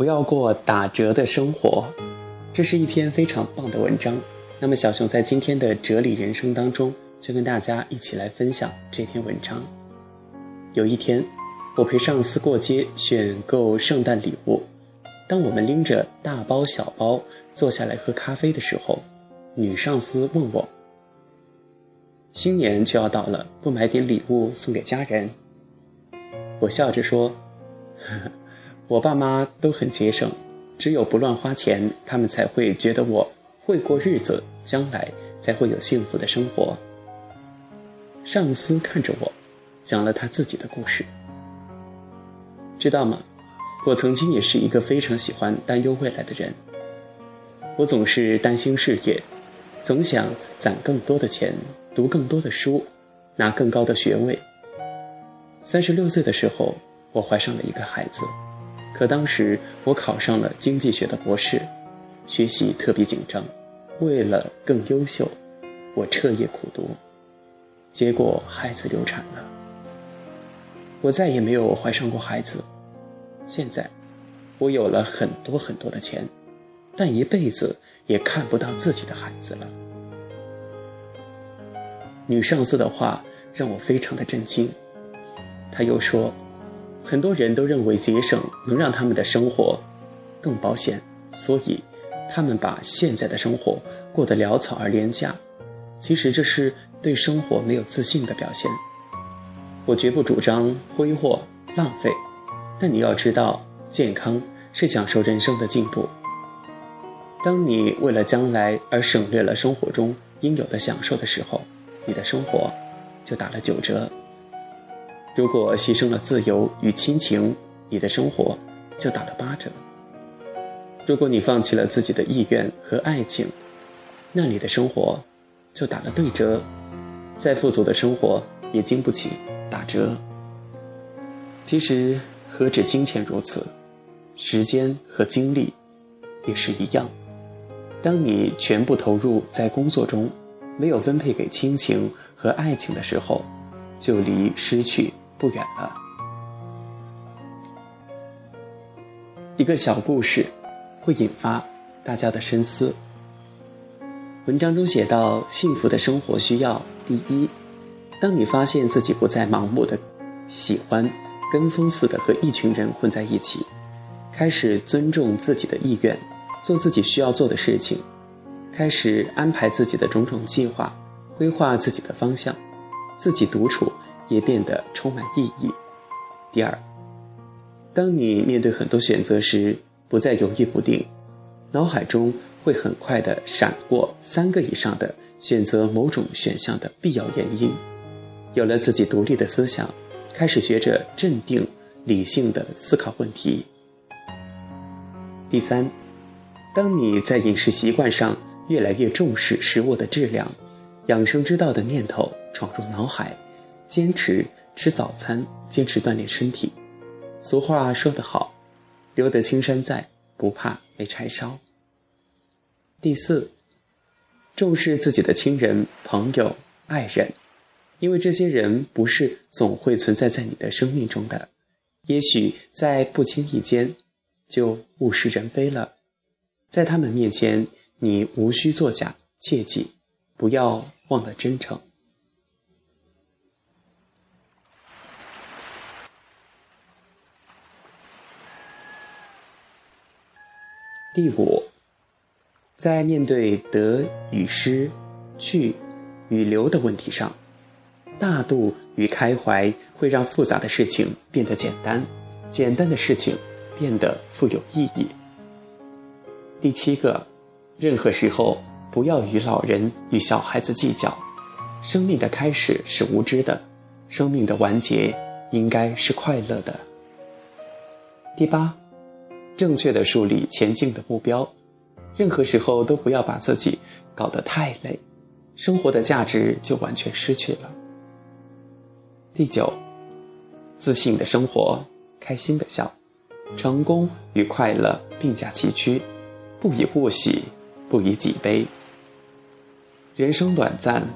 不要过打折的生活，这是一篇非常棒的文章。那么，小熊在今天的哲理人生当中，就跟大家一起来分享这篇文章。有一天，我陪上司过街选购圣诞礼物，当我们拎着大包小包坐下来喝咖啡的时候，女上司问我：“新年就要到了，不买点礼物送给家人？”我笑着说：“呵 呵我爸妈都很节省，只有不乱花钱，他们才会觉得我会过日子，将来才会有幸福的生活。”上司看着我，讲了他自己的故事。知道吗？我曾经也是一个非常喜欢担忧未来的人。我总是担心事业，总想攒更多的钱，读更多的书，拿更高的学位。三十六岁的时候，我怀上了一个孩子，可当时我考上了经济学的博士，学习特别紧张，为了更优秀，我彻夜苦读，结果孩子流产了。我再也没有怀上过孩子。现在，我有了很多很多的钱，但一辈子也看不到自己的孩子了。女上司的话让我非常的震惊。她又说，很多人都认为节省能让他们的生活更保险，所以他们把现在的生活过得潦草而廉价。其实这是对生活没有自信的表现。我绝不主张挥霍浪费，但你要知道，健康是享受人生的进步。当你为了将来而省略了生活中应有的享受的时候，你的生活就打了九折。如果牺牲了自由与亲情，你的生活就打了八折；如果你放弃了自己的意愿和爱情，那你的生活就打了对折。再富足的生活也经不起打折。其实何止金钱如此，时间和精力也是一样。当你全部投入在工作中，没有分配给亲情和爱情的时候，就离失去。不远了。一个小故事，会引发大家的深思。文章中写到，幸福的生活需要第一，当你发现自己不再盲目的喜欢跟风似的和一群人混在一起，开始尊重自己的意愿，做自己需要做的事情，开始安排自己的种种计划，规划自己的方向，自己独处。也变得充满意义。第二，当你面对很多选择时，不再犹豫不定，脑海中会很快的闪过三个以上的选择某种选项的必要原因，有了自己独立的思想，开始学着镇定、理性的思考问题。第三，当你在饮食习惯上越来越重视食物的质量，养生之道的念头闯入脑海。坚持吃早餐，坚持锻炼身体。俗话说得好，“留得青山在，不怕没柴烧。”第四，重视自己的亲人、朋友、爱人，因为这些人不是总会存在在你的生命中的，也许在不经意间就物是人非了。在他们面前，你无需作假，切记不要忘了真诚。第五，在面对得与失、去与留的问题上，大度与开怀会让复杂的事情变得简单，简单的事情变得富有意义。第七个，任何时候不要与老人与小孩子计较，生命的开始是无知的，生命的完结应该是快乐的。第八。正确的树立前进的目标，任何时候都不要把自己搞得太累，生活的价值就完全失去了。第九，自信的生活，开心的笑，成功与快乐并驾齐驱，不以物喜，不以己悲。人生短暂，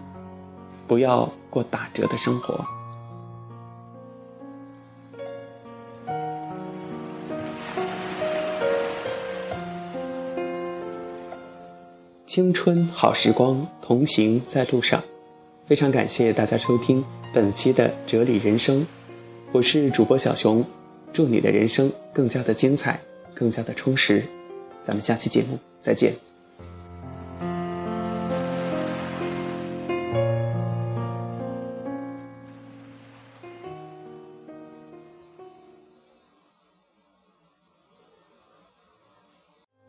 不要过打折的生活。青春好时光，同行在路上。非常感谢大家收听本期的哲理人生，我是主播小熊，祝你的人生更加的精彩，更加的充实。咱们下期节目再见。